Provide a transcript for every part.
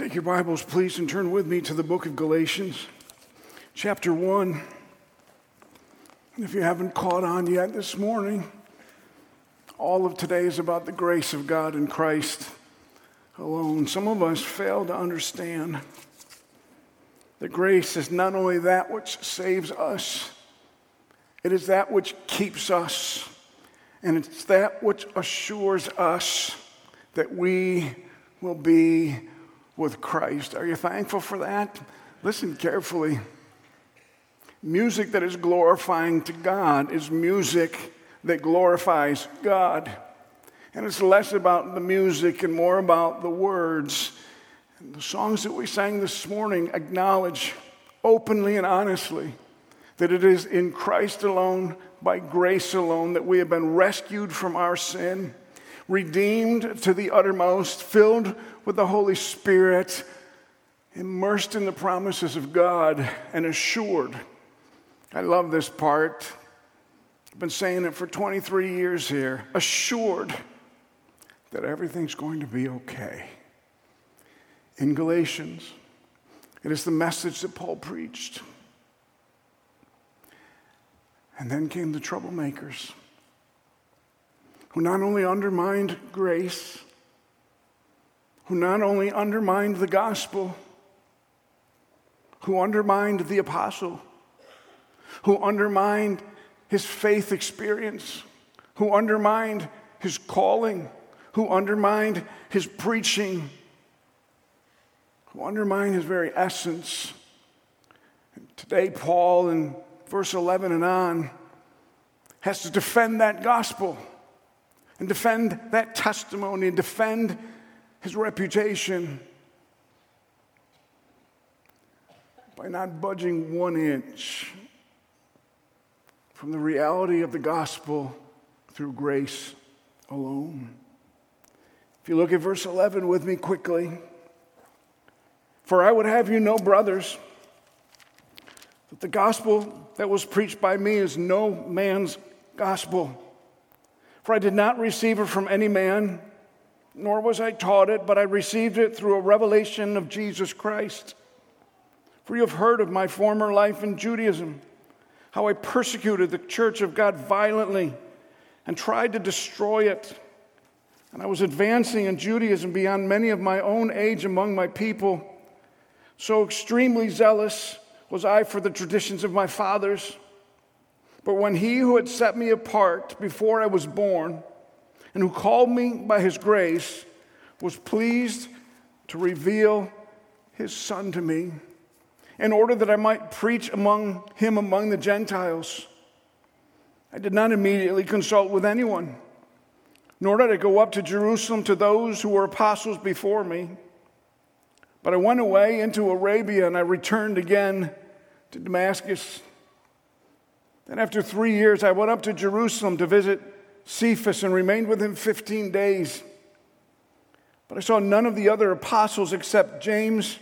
Take your Bibles, please, and turn with me to the book of Galatians, chapter 1. If you haven't caught on yet this morning, all of today is about the grace of God in Christ alone. Some of us fail to understand that grace is not only that which saves us, it is that which keeps us, and it's that which assures us that we will be with Christ. Are you thankful for that? Listen carefully. Music that is glorifying to God is music that glorifies God. And it's less about the music and more about the words. And the songs that we sang this morning acknowledge openly and honestly that it is in Christ alone, by grace alone, that we have been rescued from our sin, redeemed to the uttermost, filled with the Holy Spirit, immersed in the promises of God, and assured. I love this part. I've been saying it for 23 years here. Assured that everything's going to be okay. In Galatians, it is the message that Paul preached. And then came the troublemakers who not only undermined grace, who not only undermined the gospel, who undermined the apostle, who undermined his faith experience, who undermined his calling, who undermined his preaching, who undermined his very essence. And today, Paul, in verse 11 and on, has to defend that gospel and defend that testimony and defend his reputation by not budging one inch from the reality of the gospel through grace alone. If you look at verse 11 with me quickly, for I would have you know, brothers, that the gospel that was preached by me is no man's gospel. For I did not receive it from any man nor was I taught it, but I received it through a revelation of Jesus Christ. For you have heard of my former life in Judaism, how I persecuted the church of God violently and tried to destroy it. And I was advancing in Judaism beyond many of my own age among my people. So extremely zealous was I for the traditions of my fathers. But when he who had set me apart before I was born, and who called me by his grace, was pleased to reveal his son to me in order that I might preach among him among the Gentiles. I did not immediately consult with anyone, nor did I go up to Jerusalem to those who were apostles before me. But I went away into Arabia and I returned again to Damascus. Then, after three years, I went up to Jerusalem to visit Cephas and remained with him 15 days. But I saw none of the other apostles except James,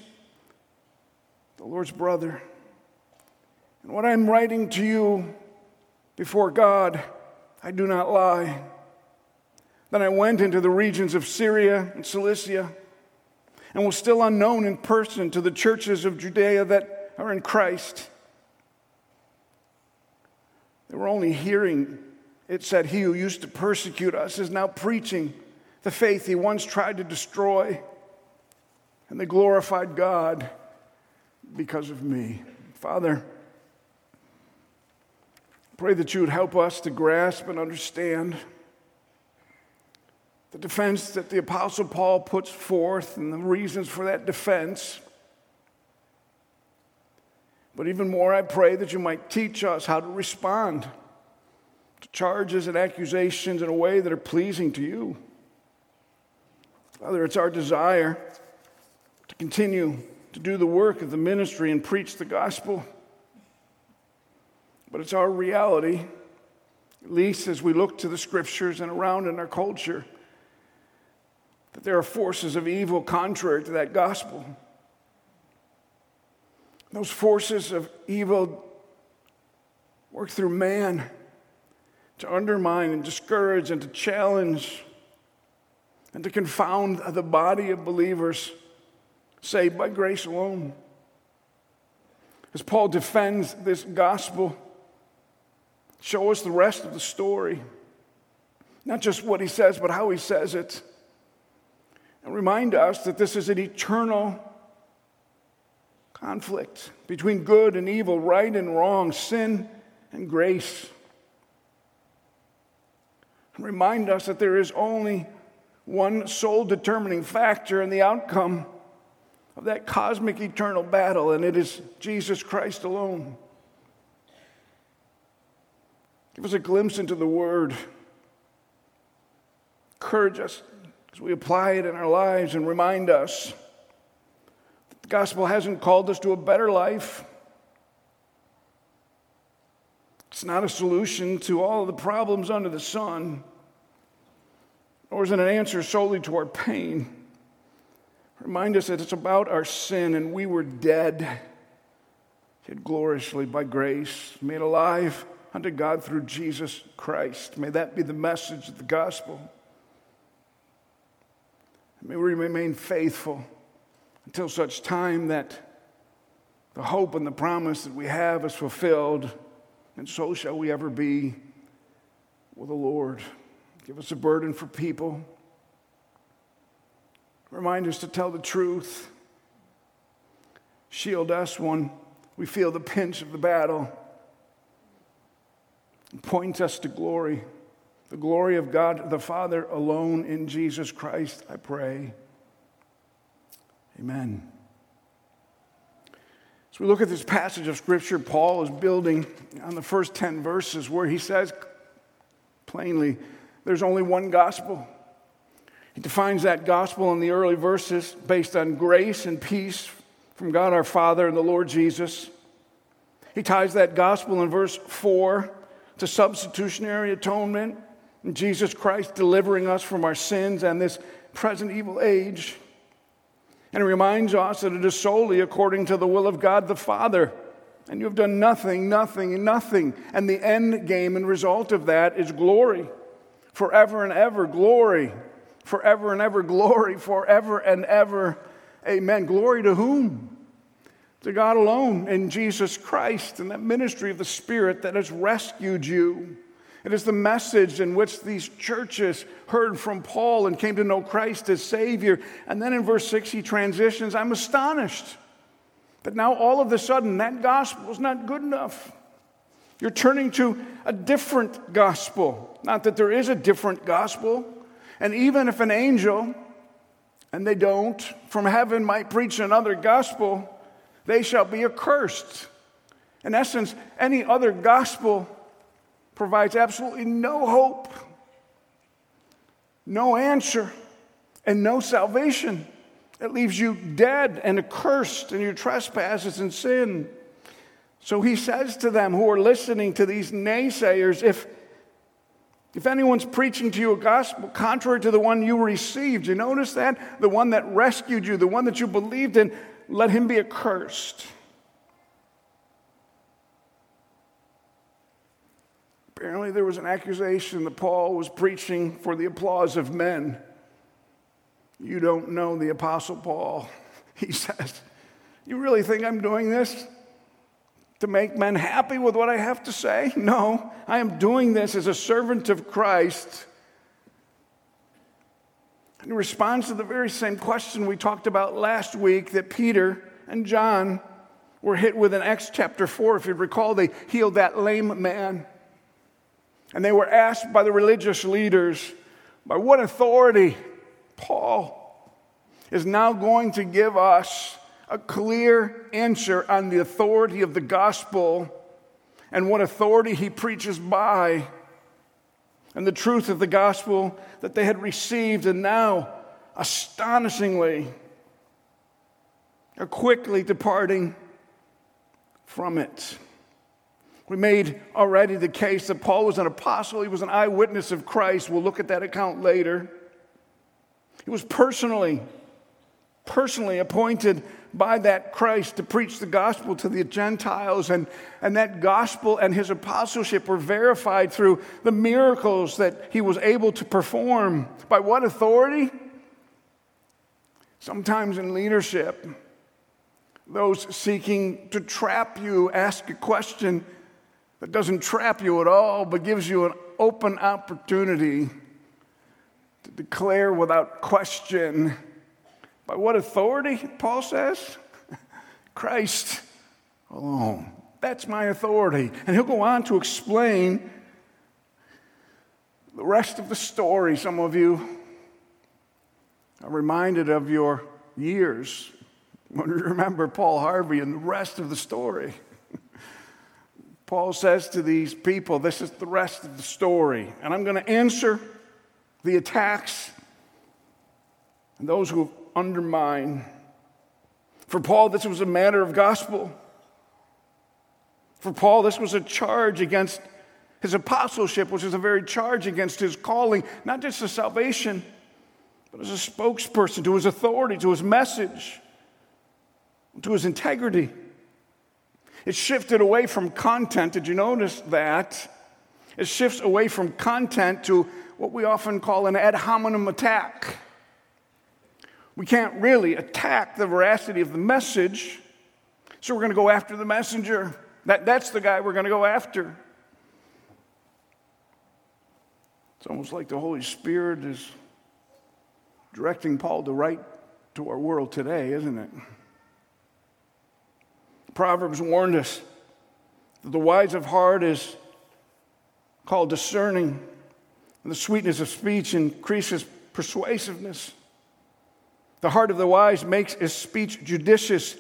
the Lord's brother. And what I'm writing to you before God, I do not lie. Then I went into the regions of Syria and Cilicia and was still unknown in person to the churches of Judea that are in Christ. They were only hearing it said, He who used to persecute us is now preaching the faith he once tried to destroy. And they glorified God because of me. Father, pray that you would help us to grasp and understand the defense that the Apostle Paul puts forth and the reasons for that defense. But even more, I pray that you might teach us how to respond to charges and accusations in a way that are pleasing to you. Father, it's our desire to continue to do the work of the ministry and preach the gospel. But it's our reality, at least as we look to the scriptures and around in our culture, that there are forces of evil contrary to that gospel. Those forces of evil work through man to undermine and discourage and to challenge and to confound the body of believers saved by grace alone. As Paul defends this gospel, show us the rest of the story. Not just what he says, but how he says it. And remind us that this is an eternal conflict between good and evil, right and wrong, sin and grace. Remind us that there is only one sole determining factor in the outcome of that cosmic eternal battle, and it is Jesus Christ alone. Give us a glimpse into the Word. Encourage us as we apply it in our lives and remind us gospel hasn't called us to a better life. It's not a solution to all the problems under the sun, nor is it an answer solely to our pain. Remind us that it's about our sin and we were dead, yet gloriously by grace, made alive unto God through Jesus Christ. May that be the message of the gospel. May we remain faithful until such time that the hope and the promise that we have is fulfilled, and so shall we ever be with the Lord. Give us a burden for people. Remind us to tell the truth. Shield us when we feel the pinch of the battle. Point us to glory. The glory of God the Father alone in Jesus Christ, I pray. Amen. As we look at this passage of Scripture, Paul is building on the first 10 verses where he says plainly, there's only one gospel. He defines that gospel in the early verses based on grace and peace from God our Father and the Lord Jesus. He ties that gospel in verse 4 to substitutionary atonement Jesus Christ delivering us from our sins and this present evil age. And it reminds us that it is solely according to the will of God the Father. And you have done nothing, nothing, nothing. And the end game and result of that is glory. Forever and ever, glory. Forever and ever, glory. Forever and ever, amen. Glory to whom? To God alone in Jesus Christ and that ministry of the Spirit that has rescued you. It is the message in which these churches heard from Paul and came to know Christ as Savior. And then in verse 6, he transitions I'm astonished that now all of a sudden that gospel is not good enough. You're turning to a different gospel. Not that there is a different gospel. And even if an angel, and they don't, from heaven might preach another gospel, they shall be accursed. In essence, any other gospel provides absolutely no hope, no answer, and no salvation. It leaves you dead and accursed in your trespasses and sin. So he says to them who are listening to these naysayers, if, if anyone's preaching to you a gospel contrary to the one you received, you notice that? The one that rescued you, the one that you believed in, let him be accursed. Apparently, there was an accusation that Paul was preaching for the applause of men. You don't know the Apostle Paul. He says, You really think I'm doing this to make men happy with what I have to say? No, I am doing this as a servant of Christ. In response to the very same question we talked about last week that Peter and John were hit with in Acts chapter 4, if you recall, they healed that lame man. And they were asked by the religious leaders, by what authority Paul is now going to give us a clear answer on the authority of the gospel and what authority he preaches by and the truth of the gospel that they had received and now astonishingly are quickly departing from it. We made already the case that Paul was an apostle, he was an eyewitness of Christ. We'll look at that account later. He was personally, personally appointed by that Christ to preach the gospel to the Gentiles, and, and that gospel and his apostleship were verified through the miracles that he was able to perform. By what authority? Sometimes in leadership, those seeking to trap you ask a question that doesn't trap you at all, but gives you an open opportunity to declare without question by what authority, Paul says? Christ alone. That's my authority. And he'll go on to explain the rest of the story. Some of you are reminded of your years when you remember Paul Harvey and the rest of the story. Paul says to these people, This is the rest of the story. And I'm going to answer the attacks and those who undermine. For Paul, this was a matter of gospel. For Paul, this was a charge against his apostleship, which is a very charge against his calling, not just to salvation, but as a spokesperson to his authority, to his message, to his integrity. It shifted away from content. Did you notice that? It shifts away from content to what we often call an ad hominem attack. We can't really attack the veracity of the message, so we're going to go after the messenger. That, that's the guy we're going to go after. It's almost like the Holy Spirit is directing Paul to write to our world today, isn't it? Proverbs warned us that the wise of heart is called discerning, and the sweetness of speech increases persuasiveness. The heart of the wise makes his speech judicious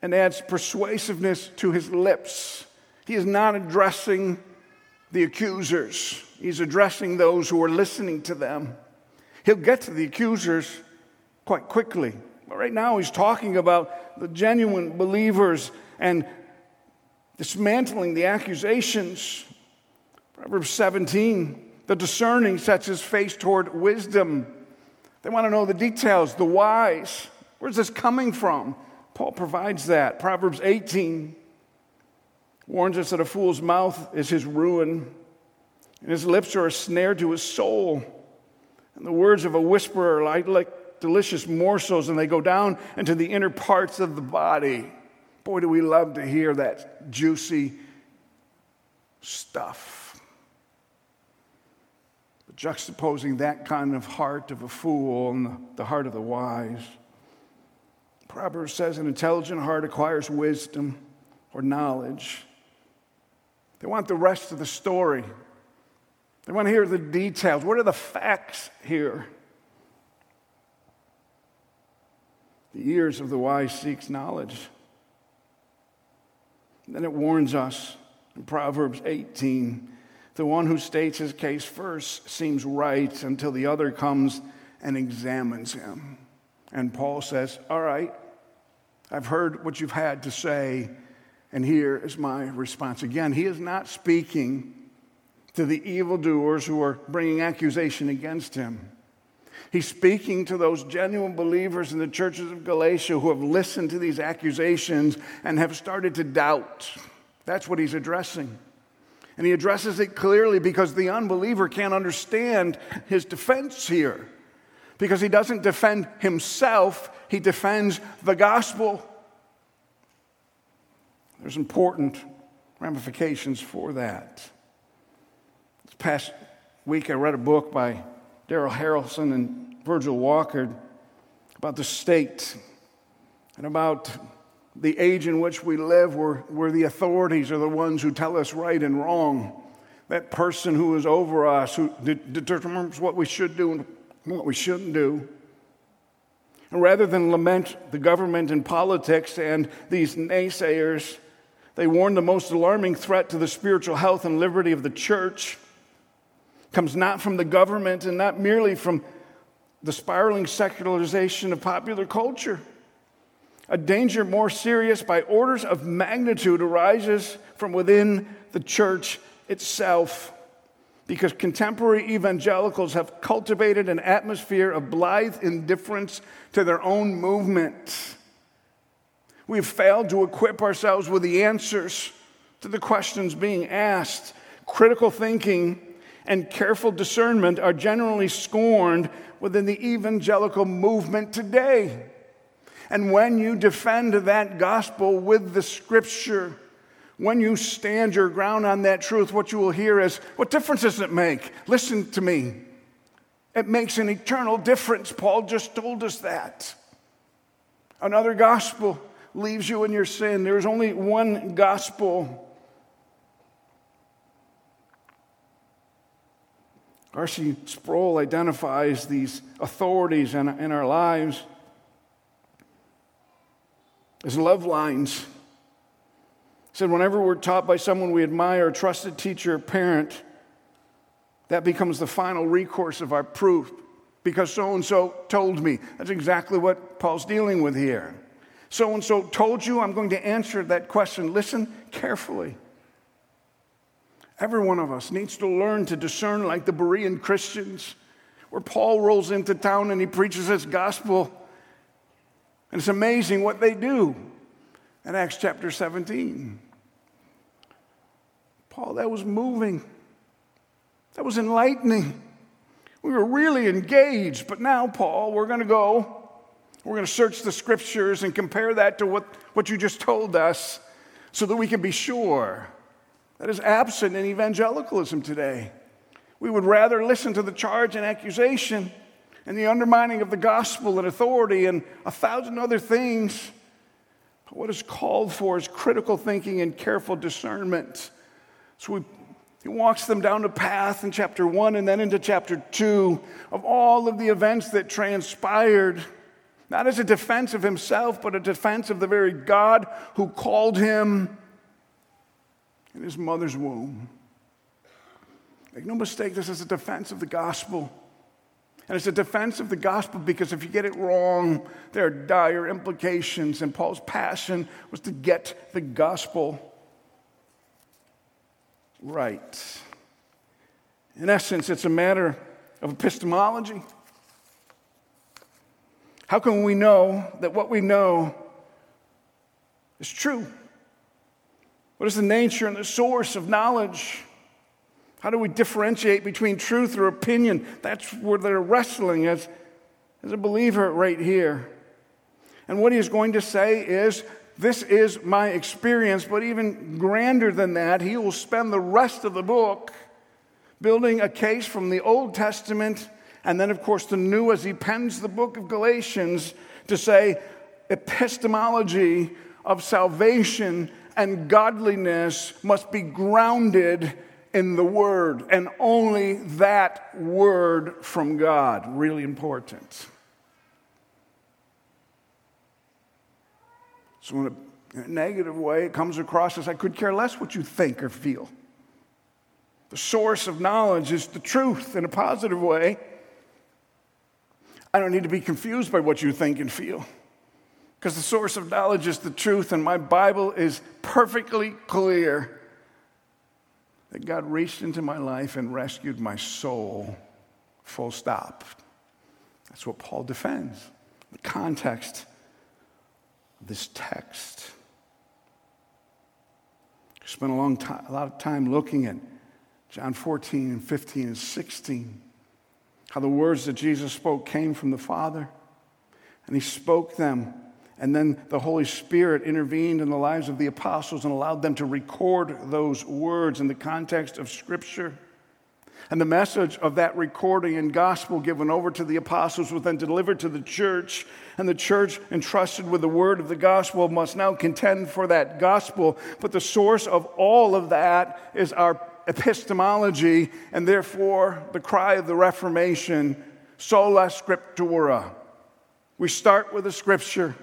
and adds persuasiveness to his lips. He is not addressing the accusers, he's addressing those who are listening to them. He'll get to the accusers quite quickly. But right now, he's talking about the genuine believers and dismantling the accusations. Proverbs 17 the discerning sets his face toward wisdom. They want to know the details, the whys. Where's this coming from? Paul provides that. Proverbs 18 warns us that a fool's mouth is his ruin, and his lips are a snare to his soul. And the words of a whisperer are like, like delicious morsels, and they go down into the inner parts of the body. Boy, do we love to hear that juicy stuff. But juxtaposing that kind of heart of a fool and the heart of the wise. Proverbs says an intelligent heart acquires wisdom or knowledge. They want the rest of the story. They want to hear the details. What are the facts here? The ears of the wise seeks knowledge. And then it warns us in Proverbs 18 the one who states his case first seems right until the other comes and examines him. And Paul says, All right, I've heard what you've had to say, and here is my response. Again, he is not speaking to the evildoers who are bringing accusation against him. He's speaking to those genuine believers in the churches of Galatia who have listened to these accusations and have started to doubt. That's what he's addressing. And he addresses it clearly because the unbeliever can't understand his defense here. Because he doesn't defend himself, he defends the gospel. There's important ramifications for that This past week, I read a book by Darrell Harrison and Virgil Walker about the state and about the age in which we live, where, where the authorities are the ones who tell us right and wrong. That person who is over us, who de- determines what we should do and what we shouldn't do. And rather than lament the government and politics and these naysayers, they warn the most alarming threat to the spiritual health and liberty of the church comes not from the government and not merely from the spiraling secularization of popular culture. A danger more serious by orders of magnitude arises from within the church itself because contemporary evangelicals have cultivated an atmosphere of blithe indifference to their own movement. We've failed to equip ourselves with the answers to the questions being asked. Critical thinking and careful discernment are generally scorned within the evangelical movement today. And when you defend that gospel with the scripture, when you stand your ground on that truth, what you will hear is, What difference does it make? Listen to me. It makes an eternal difference. Paul just told us that. Another gospel leaves you in your sin. There's only one gospel. R.C. Sproul identifies these authorities in, in our lives as love lines. He said, whenever we're taught by someone we admire, a trusted teacher, parent, that becomes the final recourse of our proof because so and so told me. That's exactly what Paul's dealing with here. So and so told you, I'm going to answer that question. Listen carefully. Every one of us needs to learn to discern like the Berean Christians, where Paul rolls into town and he preaches his gospel. And it's amazing what they do in Acts chapter 17. Paul, that was moving. That was enlightening. We were really engaged, but now, Paul, we're going to go. We're going to search the scriptures and compare that to what, what you just told us so that we can be sure. That is absent in evangelicalism today. We would rather listen to the charge and accusation and the undermining of the gospel and authority and a thousand other things. But what is called for is critical thinking and careful discernment. So we he walks them down a path in chapter one and then into chapter two of all of the events that transpired, not as a defense of himself, but a defense of the very God who called him in his mother's womb. Make no mistake, this is a defense of the gospel. And it's a defense of the gospel because if you get it wrong, there are dire implications. And Paul's passion was to get the gospel right. In essence, it's a matter of epistemology. How can we know that what we know is true? What is the nature and the source of knowledge? How do we differentiate between truth or opinion? That's where they're wrestling as, as a believer right here. And what he's going to say is this is my experience, but even grander than that, he will spend the rest of the book building a case from the Old Testament and then, of course, the New as he pens the book of Galatians to say epistemology of salvation and godliness must be grounded in the Word and only that Word from God. Really important. So, in a, negative way, it comes across as I could care less what you think or feel. The source of knowledge is the truth in a positive way. I don't need to be confused by what you think and feel because the source of knowledge is the truth, and my Bible is perfectly clear that God reached into my life and rescued my soul. Full stop. That's what Paul defends. The context of this text. I spent a long time, a lot of time looking at John 14 and 15 and 16, how the words that Jesus spoke came from the Father, and he spoke them. And then the Holy Spirit intervened in the lives of the apostles and allowed them to record those words in the context of Scripture. And the message of that recording and gospel given over to the apostles was then delivered to the church. And the church, entrusted with the word of the gospel, must now contend for that gospel. But the source of all of that is our epistemology, and therefore the cry of the Reformation sola scriptura. We start with the scripture.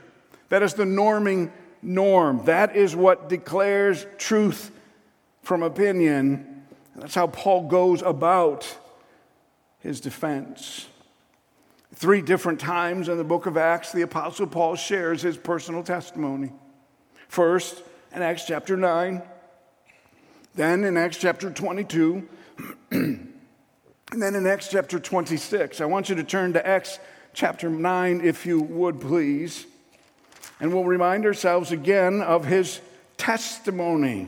That is the norming norm. That is what declares truth from opinion that's how Paul goes about his defense. Three different times in the book of Acts, the Apostle Paul shares his personal testimony. First, in Acts chapter 9, then in Acts chapter 22, and then in Acts chapter 26. I want you to turn to Acts chapter 9, if you would please, and we'll remind ourselves again of his testimony.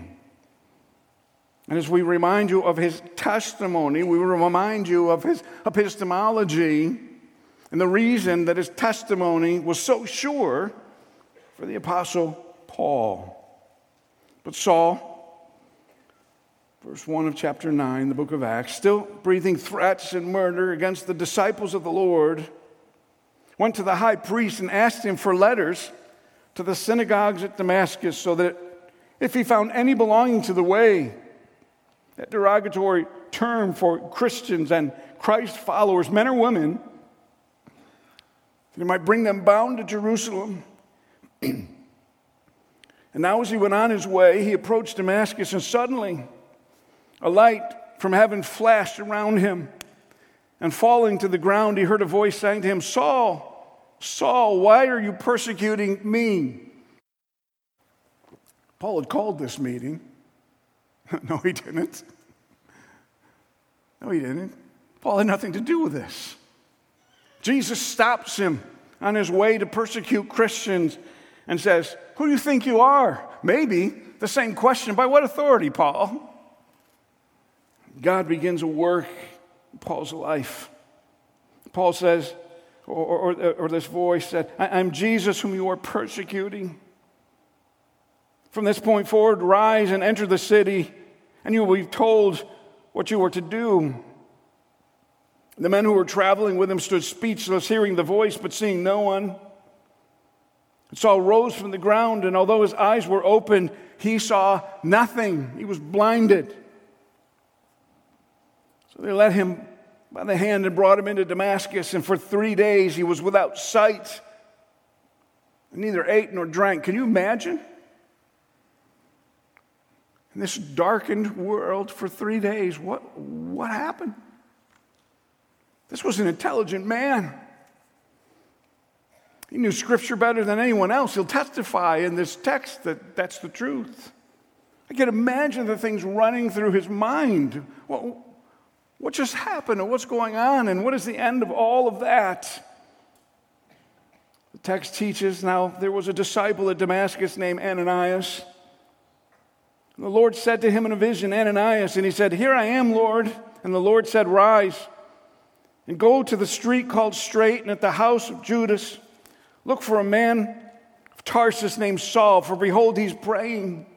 And as we remind you of his testimony, we will remind you of his epistemology and the reason that his testimony was so sure for the Apostle Paul. But Saul, verse 1 of chapter 9, the book of Acts, still breathing threats and murder against the disciples of the Lord, went to the high priest and asked him for letters to the synagogues at Damascus so that if he found any belonging to the way, that derogatory term for Christians and Christ followers, men or women, he might bring them bound to Jerusalem. and now, as he went on his way, he approached Damascus, and suddenly a light from heaven flashed around him. And falling to the ground, he heard a voice saying to him, Saul, Saul, why are you persecuting me? Paul had called this meeting. no, he didn't. No, he didn't. Paul had nothing to do with this. Jesus stops him on his way to persecute Christians and says, Who do you think you are? Maybe the same question by what authority, Paul? God begins a work in Paul's life. Paul says, or, or, or this voice said, I'm Jesus whom you are persecuting. From this point forward, rise and enter the city, and you will be told what you are to do. The men who were traveling with him stood speechless, hearing the voice, but seeing no one. And Saul rose from the ground, and although his eyes were open, he saw nothing. He was blinded. So they let him by the hand and brought him into Damascus, and for three days he was without sight neither ate nor drank. Can you imagine? In this darkened world for three days, what, what happened? This was an intelligent man. He knew scripture better than anyone else. He'll testify in this text that that's the truth. I can imagine the things running through his mind. Well, what just happened and what's going on and what is the end of all of that? The text teaches now there was a disciple at Damascus named Ananias. And The Lord said to him in a vision, Ananias, and he said, Here I am, Lord. And the Lord said, Rise and go to the street called Straight, and at the house of Judas, look for a man of Tarsus named Saul, for behold, he's praying.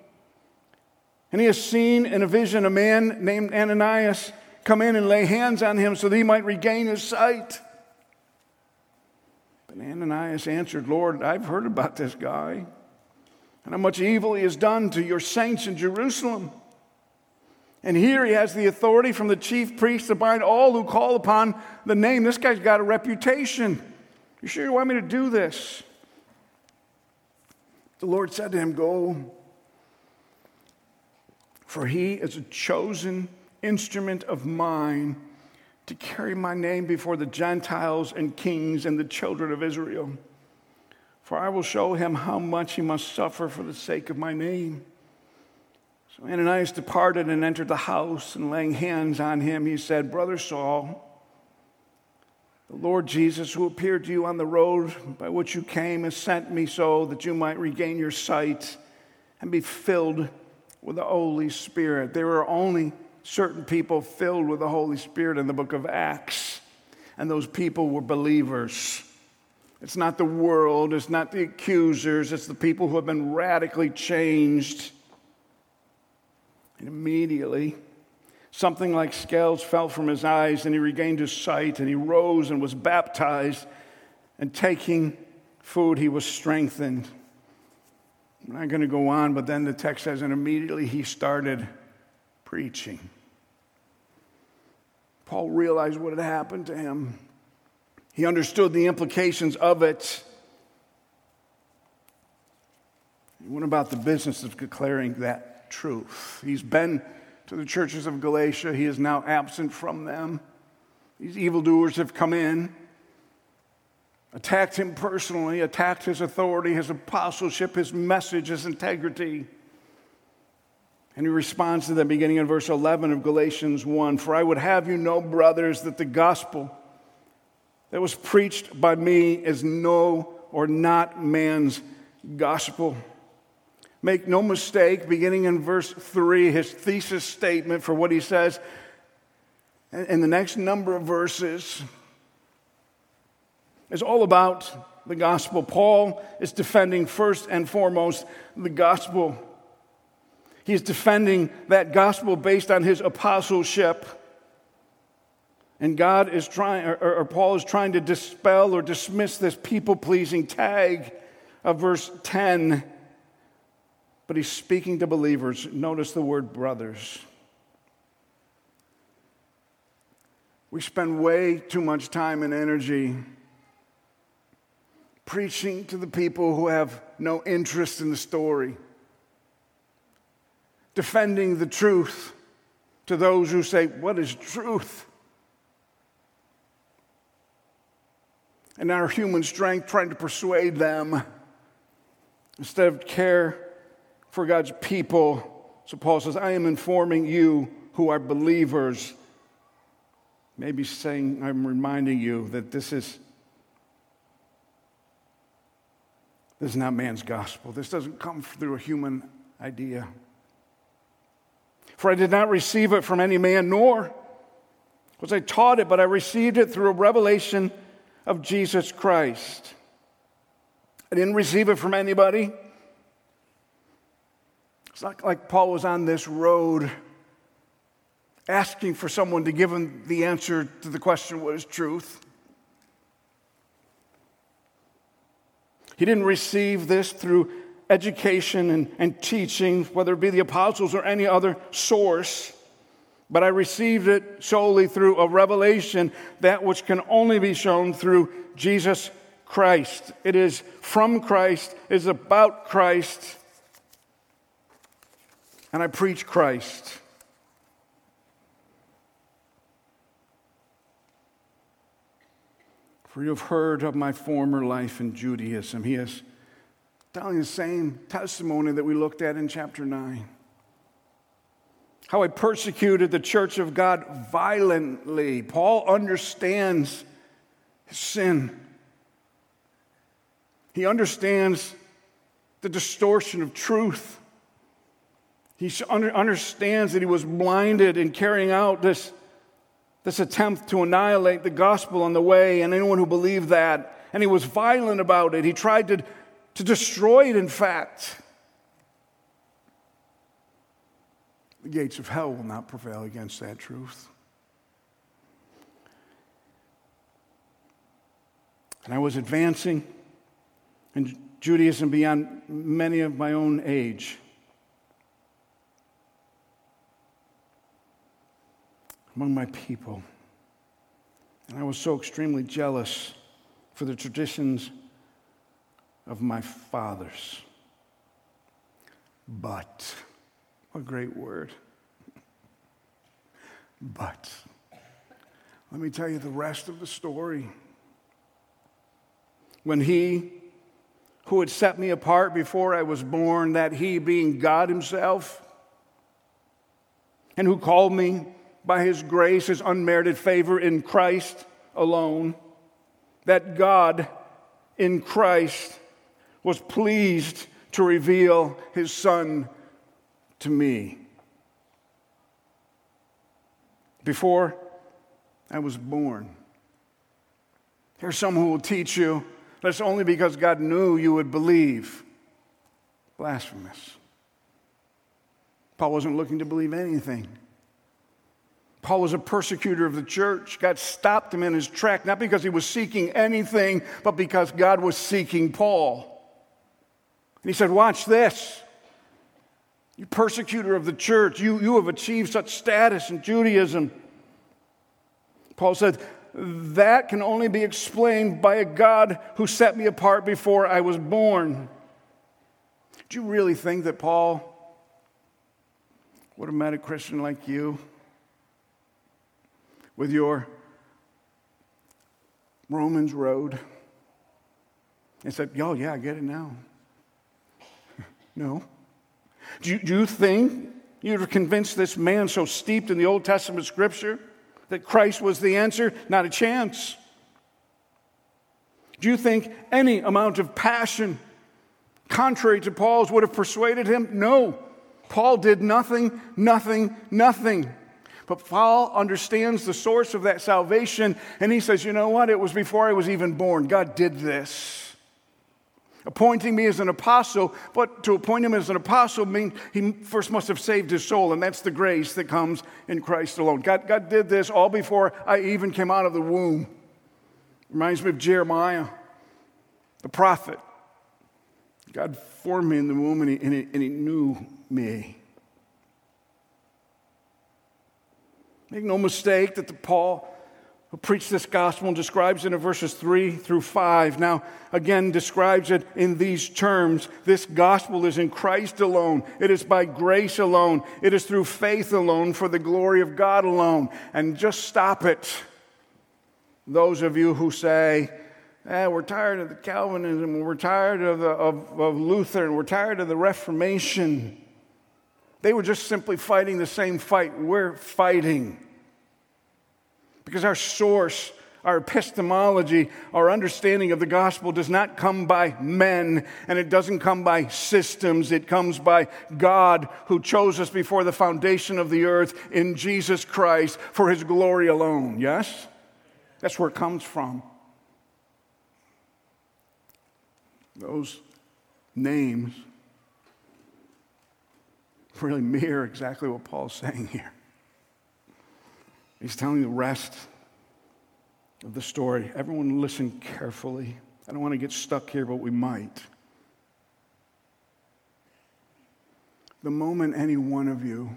And he has seen in a vision a man named Ananias come in and lay hands on him so that he might regain his sight. But Ananias answered, Lord, I've heard about this guy and how much evil he has done to your saints in Jerusalem. And here he has the authority from the chief priest to bind all who call upon the name. This guy's got a reputation. You sure you want me to do this? The Lord said to him, Go, for he is a chosen instrument of mine to carry my name before the Gentiles and kings and the children of Israel. For I will show him how much he must suffer for the sake of my name. So Ananias departed and entered the house, and laying hands on him, he said, Brother Saul, the Lord Jesus, who appeared to you on the road by which you came, has sent me so that you might regain your sight and be filled with the Holy Spirit. There are only certain people filled with the Holy Spirit in the book of Acts, and those people were believers. It's not the world, it's not the accusers, it's the people who have been radically changed and immediately, something like scales fell from his eyes, and he regained his sight, and he rose and was baptized. And taking food, he was strengthened. I'm not going to go on, but then the text says, and immediately he started preaching. Paul realized what had happened to him. He understood the implications of it. He went about the business of declaring that truth. He's been to the churches of Galatia, he is now absent from them. These evildoers have come in, attacked him personally, attacked his authority, his apostleship, his message, his integrity. And he responds to them beginning in verse 11 of Galatians 1 For I would have you know, brothers, that the gospel that was preached by me is no or not man's gospel. Make no mistake, beginning in verse 3, his thesis statement for what he says in the next number of verses is all about the gospel. Paul is defending first and foremost the gospel. He's defending that gospel based on his apostleship. And God is trying, or, or Paul is trying to dispel or dismiss this people pleasing tag of verse 10. But he's speaking to believers. Notice the word brothers. We spend way too much time and energy preaching to the people who have no interest in the story, defending the truth to those who say, What is truth? And our human strength trying to persuade them instead of care for God's people. So Paul says, I am informing you who are believers. Maybe saying, I'm reminding you that this is This is not man's gospel. This doesn't come through a human idea. For I did not receive it from any man, nor was I taught it, but I received it through a revelation of Jesus Christ. I didn't receive it from anybody. It's not like Paul was on this road asking for someone to give him the answer to the question, What is truth? He didn't receive this through education and, and teaching, whether it be the apostles or any other source, but I received it solely through a revelation, that which can only be shown through Jesus Christ. It is from Christ, it is about Christ, and I preach Christ. For you have heard of my former life in Judaism. He is telling the same testimony that we looked at in chapter 9. How I persecuted the church of God violently. Paul understands his sin. He understands the distortion of truth. He understands that he was blinded in carrying out this this attempt to annihilate the gospel on the way and anyone who believed that. And he was violent about it. He tried to, to destroy it, in fact. The gates of hell will not prevail against that truth. And I was advancing in Judaism beyond many of my own age. among my people. And I was so extremely jealous for the traditions of my fathers. But, a great word. But, let me tell you the rest of the story. When he who had set me apart before I was born, that he being God himself, and who called me by his grace, his unmerited favor in Christ alone, that God in Christ was pleased to reveal his Son to me. Before I was born. Here's someone who will teach you that's only because God knew you would believe. Blasphemous. Paul wasn't looking to believe anything. Paul was a persecutor of the church. God stopped him in his track, not because he was seeking anything, but because God was seeking Paul. And he said, Watch this. You persecutor of the church, you, you have achieved such status in Judaism. Paul said, That can only be explained by a God who set me apart before I was born. Do you really think that Paul would have met a Christian like you? with your Romans road and said, Oh, yeah, I get it now. No. Do you, do you think you'd convinced this man so steeped in the Old Testament scripture that Christ was the answer? Not a chance. Do you think any amount of passion contrary to Paul's, would have persuaded him? No. Paul did nothing, nothing, nothing. But Paul understands the source of that salvation, and he says, You know what? It was before I was even born. God did this. Appointing me as an apostle, but to appoint him as an apostle means he first must have saved his soul, and that's the grace that comes in Christ alone. God, God did this all before I even came out of the womb. Reminds me of Jeremiah, the prophet. God formed me in the womb, and he, and he, and he knew me. Make no mistake that the Paul who preached this gospel and describes it in verses 3 through 5. Now, again, describes it in these terms. This gospel is in Christ alone. It is by grace alone. It is through faith alone for the glory of God alone. And just stop it. Those of you who say, eh, we're tired of the Calvinism, we're tired of, the, of, of Luther, and we're tired of the Reformation. They were just simply fighting the same fight we're fighting. Because our source, our epistemology, our understanding of the gospel does not come by men and it doesn't come by systems. It comes by God who chose us before the foundation of the earth in Jesus Christ for his glory alone. Yes? That's where it comes from. Those names really mirror exactly what Paul's saying here. He's telling the rest of the story. Everyone, listen carefully. I don't want to get stuck here, but we might. The moment any one of you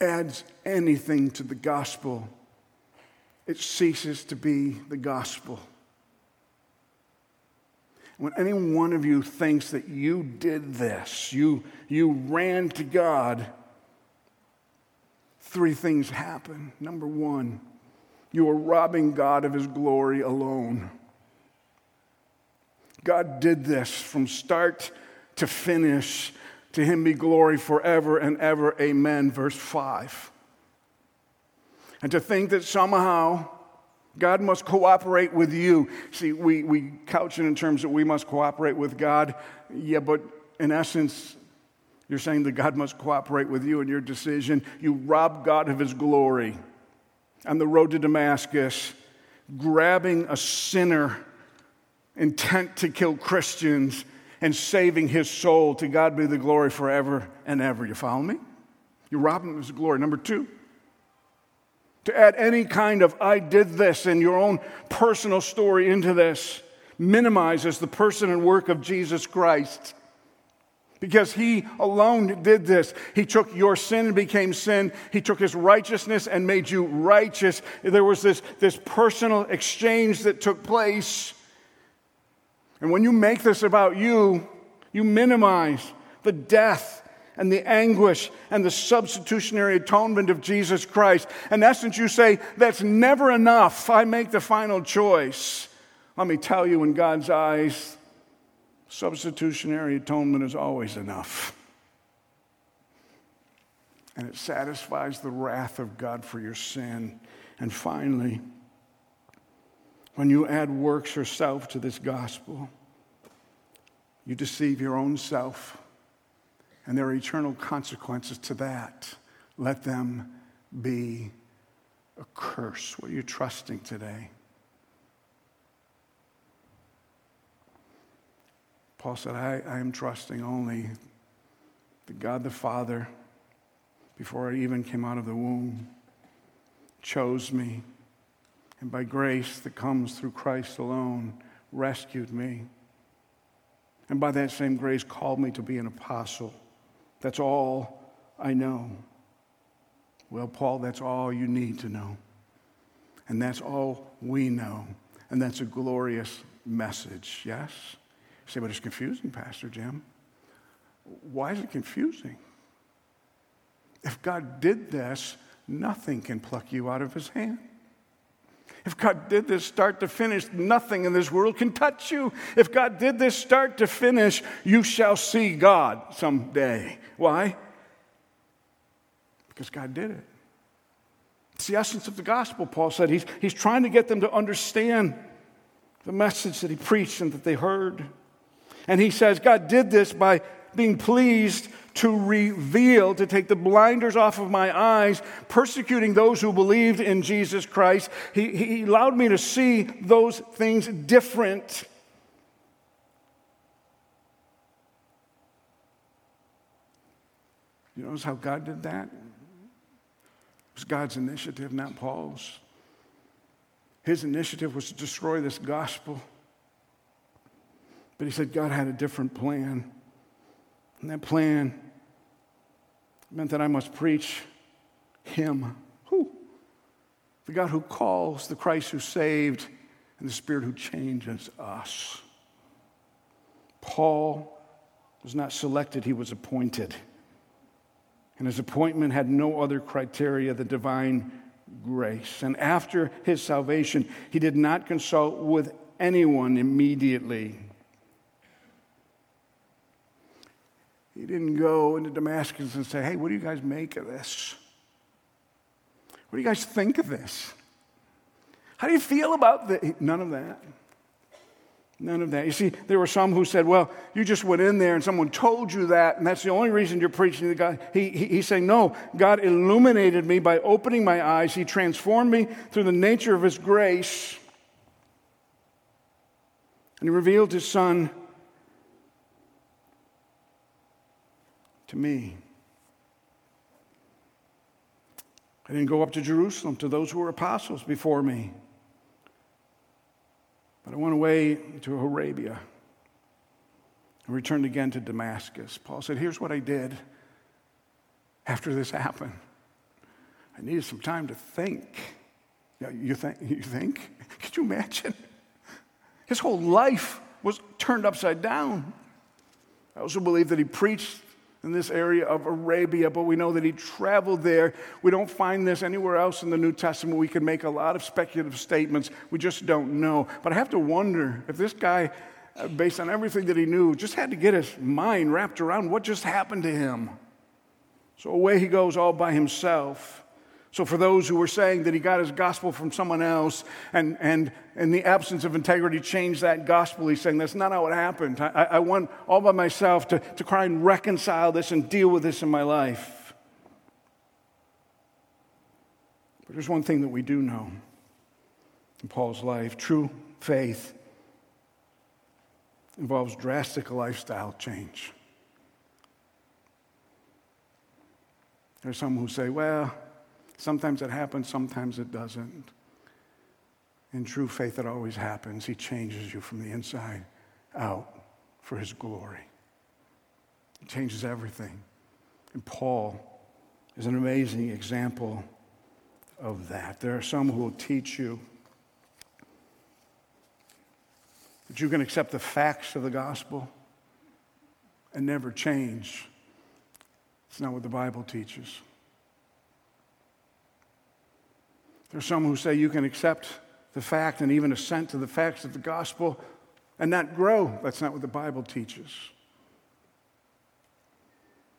adds anything to the gospel, it ceases to be the gospel. When any one of you thinks that you did this, you, you ran to God, three things happen. Number one, you are robbing God of his glory alone. God did this from start to finish. To him be glory forever and ever. Amen. Verse 5. And to think that somehow God must cooperate with you. See, we, we couch it in terms that we must cooperate with God. Yeah, but in essence, you're saying that God must cooperate with you in your decision. You rob God of his glory. On the road to Damascus, grabbing a sinner intent to kill Christians and saving his soul. To God be the glory forever and ever. You follow me? You rob him of his glory. Number two, to add any kind of I did this and your own personal story into this minimizes the person and work of Jesus Christ because he alone did this. He took your sin and became sin. He took his righteousness and made you righteous. There was this, this personal exchange that took place. And when you make this about you, you minimize the death and the anguish and the substitutionary atonement of Jesus Christ. In essence, you say, That's never enough. I make the final choice. Let me tell you, in God's eyes, Substitutionary atonement is always enough. And it satisfies the wrath of God for your sin. And finally, when you add works or self to this gospel, you deceive your own self. And there are eternal consequences to that. Let them be a curse. What are you trusting today? Paul said, I, I am trusting only the God the Father, before I even came out of the womb, chose me, and by grace that comes through Christ alone, rescued me. And by that same grace, called me to be an apostle. That's all I know. Well, Paul, that's all you need to know. And that's all we know. And that's a glorious message, yes? Say, but it's confusing, Pastor Jim. Why is it confusing? If God did this, nothing can pluck you out of his hand. If God did this start to finish, nothing in this world can touch you. If God did this start to finish, you shall see God someday. Why? Because God did it. It's the essence of the gospel, Paul said. He's, he's trying to get them to understand the message that he preached and that they heard. And he says God did this by being pleased to reveal, to take the blinders off of my eyes, persecuting those who believed in Jesus Christ. He, he allowed me to see those things different. You notice how God did that? It was God's initiative, not Paul's. His initiative was to destroy this gospel. But he said God had a different plan. And that plan meant that I must preach Him. Who? The God who calls, the Christ who saved, and the Spirit who changes us. Paul was not selected, he was appointed. And his appointment had no other criteria than divine grace. And after his salvation, he did not consult with anyone immediately. He didn't go into Damascus and say, Hey, what do you guys make of this? What do you guys think of this? How do you feel about this? None of that. None of that. You see, there were some who said, Well, you just went in there and someone told you that, and that's the only reason you're preaching to God. He, he, he's saying, No, God illuminated me by opening my eyes. He transformed me through the nature of His grace. And He revealed His Son to me. I didn't go up to Jerusalem to those who were apostles before me, but I went away to Arabia and returned again to Damascus. Paul said, Here's what I did after this happened. I needed some time to think. You think? You think? Could you imagine? His whole life was turned upside down. I also believe that he preached in this area of Arabia, but we know that he traveled there. We don't find this anywhere else in the New Testament. We can make a lot of speculative statements. We just don't know. But I have to wonder if this guy, uh, based on everything that he knew, just had to get his mind wrapped around what just happened to him. So away he goes all by himself. So, for those who were saying that he got his gospel from someone else and, and in the absence of integrity changed that gospel, he's saying that's not how it happened. I, I want all by myself to, to try and reconcile this and deal with this in my life. But there's one thing that we do know in Paul's life true faith involves drastic lifestyle change. There's some who say, well, Sometimes it happens, sometimes it doesn't. In true faith, it always happens. He changes you from the inside out for his glory. He changes everything. And Paul is an amazing example of that. There are some who will teach you that you can accept the facts of the gospel and never change. It's not what the Bible teaches. There's some who say you can accept the fact and even assent to the facts of the gospel and not grow. That's not what the Bible teaches.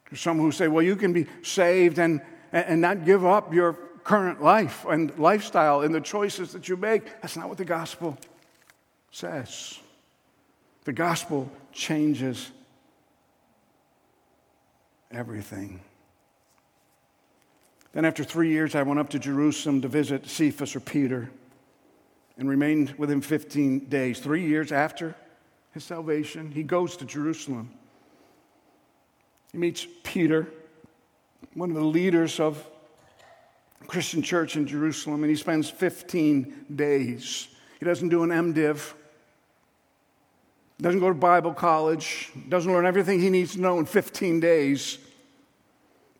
There's some who say, well, you can be saved and, and not give up your current life and lifestyle and the choices that you make. That's not what the gospel says. The gospel changes everything. Then, after three years, I went up to Jerusalem to visit Cephas or Peter and remained with him 15 days. Three years after his salvation, he goes to Jerusalem. He meets Peter, one of the leaders of Christian church in Jerusalem, and he spends 15 days. He doesn't do an MDiv, doesn't go to Bible college, doesn't learn everything he needs to know in 15 days.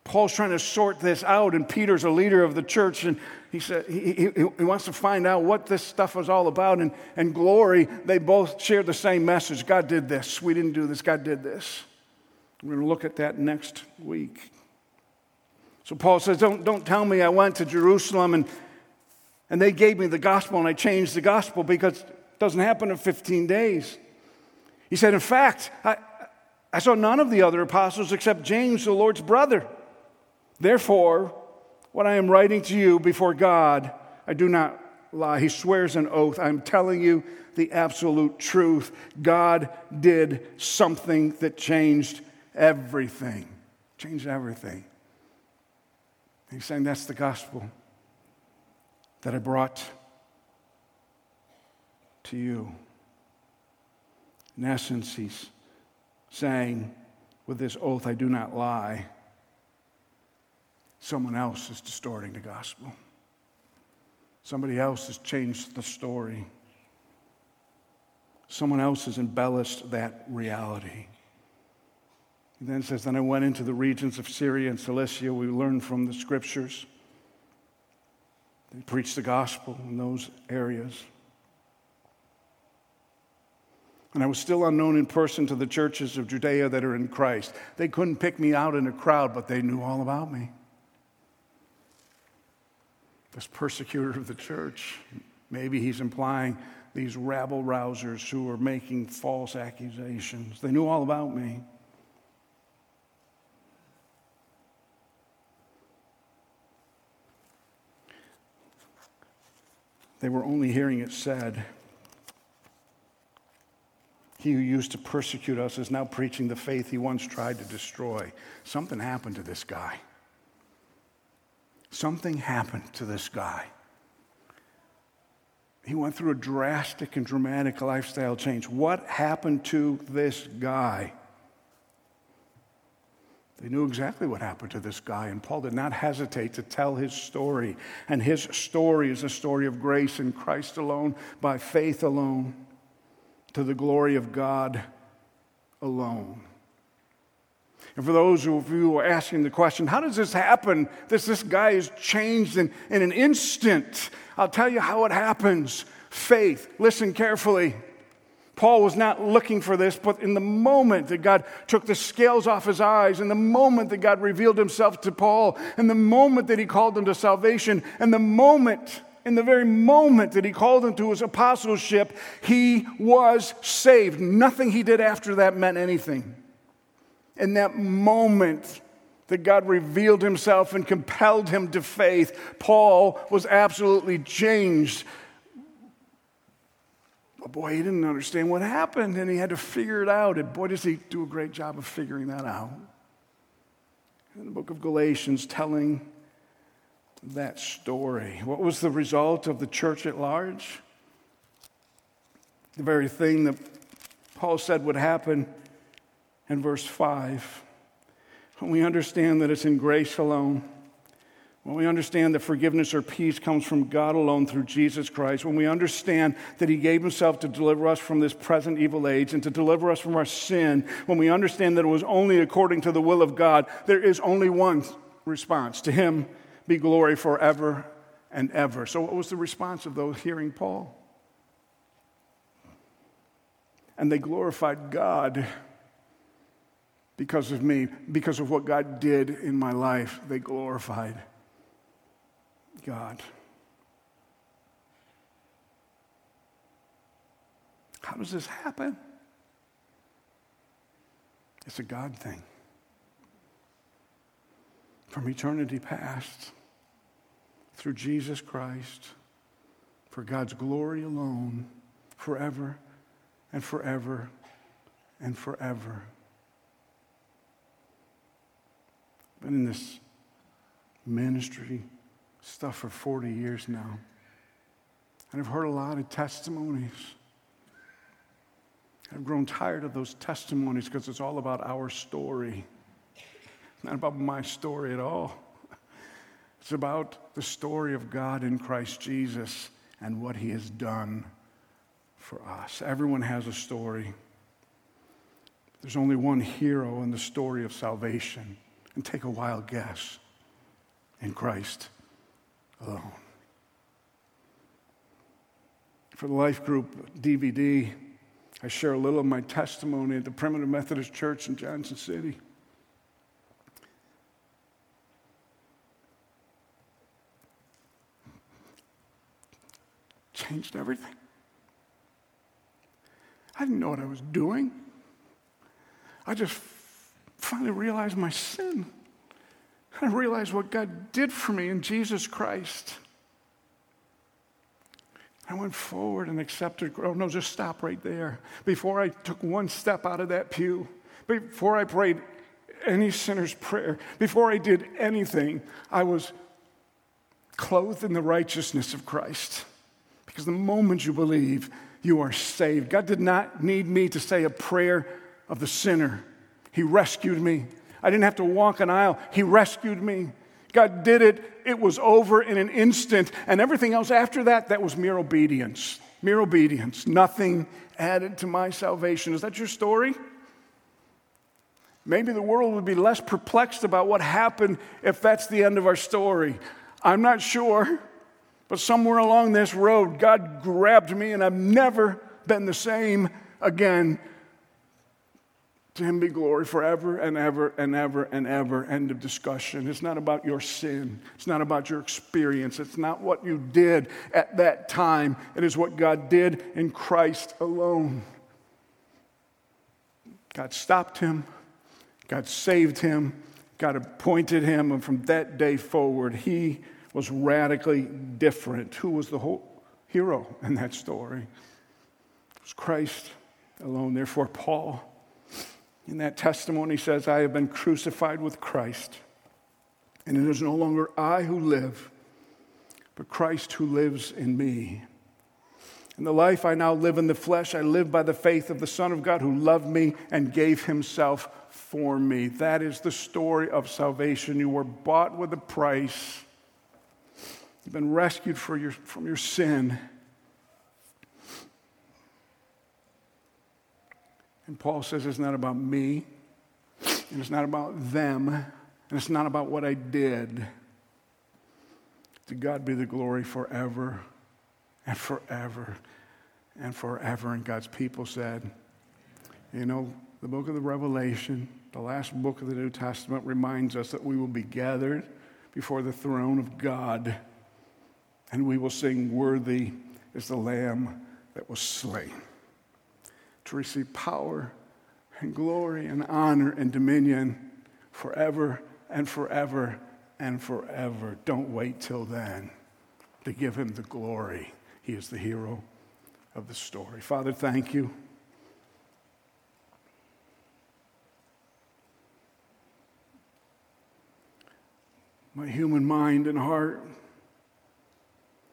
Paul's trying to sort this out, and Peter's a leader of the church, and he said he, he, he, wants to find out what this stuff was all about. And, and glory, they both shared the same message God did this. We didn't do this, God did this. We're going to look at that next week. So Paul says, Don't, don't tell me I went to Jerusalem and, and they gave me the gospel and I changed the gospel because it doesn't happen in 15 days. He said, In fact, I, I saw none of the other apostles except James, the Lord's brother. Therefore, what I am writing to you before God, I do not lie. He swears an oath. I'm telling you the absolute truth. God did something that changed everything. Changed everything. He's saying that's the gospel that I brought to you. In essence, he's saying, with this oath, I do not lie. Someone else is distorting the gospel. Somebody else has changed the story. Someone else has embellished that reality. He then says, Then I went into the regions of Syria and Cilicia. We learned from the scriptures. They preached the gospel in those areas. And I was still unknown in person to the churches of Judea that are in Christ. They couldn't pick me out in a crowd, but they knew all about me. This persecutor of the church, maybe he's implying these rabble rousers who are making false accusations. They knew all about me. They were only hearing it said. He who used to persecute us is now preaching the faith he once tried to destroy. Something happened to this guy. Something happened to this guy. He went through a drastic and dramatic lifestyle change. What happened to this guy? They knew exactly what happened to this guy, and Paul did not hesitate to tell his story. And his story is a story of grace in Christ alone, by faith alone to the glory of God alone. And for those of you who are asking the question, how does this happen? This, this guy is changed in, in an instant. I'll tell you how it happens. Faith. Listen carefully. Paul was not looking for this, but in the moment that God took the scales off his eyes, in the moment that God revealed himself to Paul, in the moment that he called him to salvation, and the moment in the very moment that he called him to his apostleship, he was saved. Nothing he did after that meant anything. In that moment that God revealed himself and compelled him to faith, Paul was absolutely changed. But boy, he didn't understand what happened and he had to figure it out. And boy, does he do a great job of figuring that out. In the book of Galatians, telling that story. What was the result of the church at large? The very thing that Paul said would happen in verse 5. When we understand that it's in grace alone, when we understand that forgiveness or peace comes from God alone through Jesus Christ, when we understand that He gave Himself to deliver us from this present evil age and to deliver us from our sin, when we understand that it was only according to the will of God, there is only one response to Him be glory forever and ever. So, what was the response of those hearing Paul? And they glorified God because of me, because of what God did in my life. They glorified God. How does this happen? It's a God thing from eternity past through Jesus Christ for God's glory alone, forever and forever and forever. Been in this ministry stuff for 40 years now. And I've heard a lot of testimonies. I've grown tired of those testimonies because it's all about our story not about my story at all. It's about the story of God in Christ Jesus and what he has done for us. Everyone has a story. There's only one hero in the story of salvation. And take a wild guess in Christ alone. For the Life Group DVD, I share a little of my testimony at the Primitive Methodist Church in Johnson City. changed everything. I didn't know what I was doing. I just finally realized my sin. I realized what God did for me in Jesus Christ. I went forward and accepted. Oh, no, just stop right there. Before I took one step out of that pew, before I prayed any sinner's prayer, before I did anything, I was clothed in the righteousness of Christ. Because the moment you believe, you are saved. God did not need me to say a prayer of the sinner, He rescued me. I didn't have to walk an aisle, He rescued me. God did it, it was over in an instant. And everything else after that, that was mere obedience. Mere obedience. Nothing added to my salvation. Is that your story? Maybe the world would be less perplexed about what happened if that's the end of our story. I'm not sure, but somewhere along this road, God grabbed me, and I've never been the same again. To him be glory forever and ever and ever and ever. End of discussion. It's not about your sin. It's not about your experience. It's not what you did at that time. It is what God did in Christ alone. God stopped him. God saved him. God appointed him. And from that day forward, he was radically different. Who was the whole hero in that story? It was Christ alone. Therefore, Paul in that testimony says, I have been crucified with Christ, and it is no longer I who live, but Christ who lives in me. In the life I now live in the flesh, I live by the faith of the Son of God who loved me and gave himself for me. That is the story of salvation. You were bought with a price, you've been rescued your, from your sin. And Paul says it's not about me, and it's not about them, and it's not about what I did. To God be the glory forever and forever and forever. And God's people said, you know, the book of the Revelation, the last book of the New Testament, reminds us that we will be gathered before the throne of God and we will sing, Worthy is the Lamb that was slain to receive power and glory and honor and dominion forever and forever and forever. Don't wait till then to give him the glory. He is the hero of the story. Father, thank you. My human mind and heart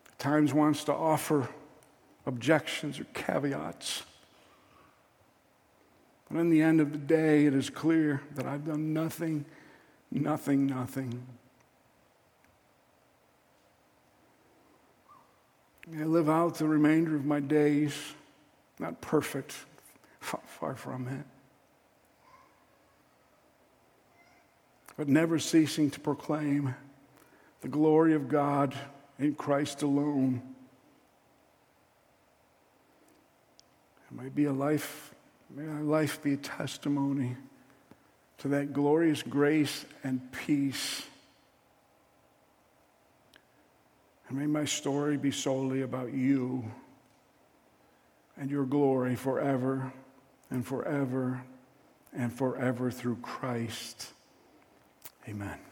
at times wants to offer objections or caveats. But in the end of the day, it is clear that I've done nothing, nothing, nothing. I live out the remainder of my days, not perfect, far from it, but never ceasing to proclaim the glory of God in Christ alone. It might be a life May our life be a testimony to that glorious grace and peace. And may my story be solely about you and your glory forever and forever and forever through Christ. Amen.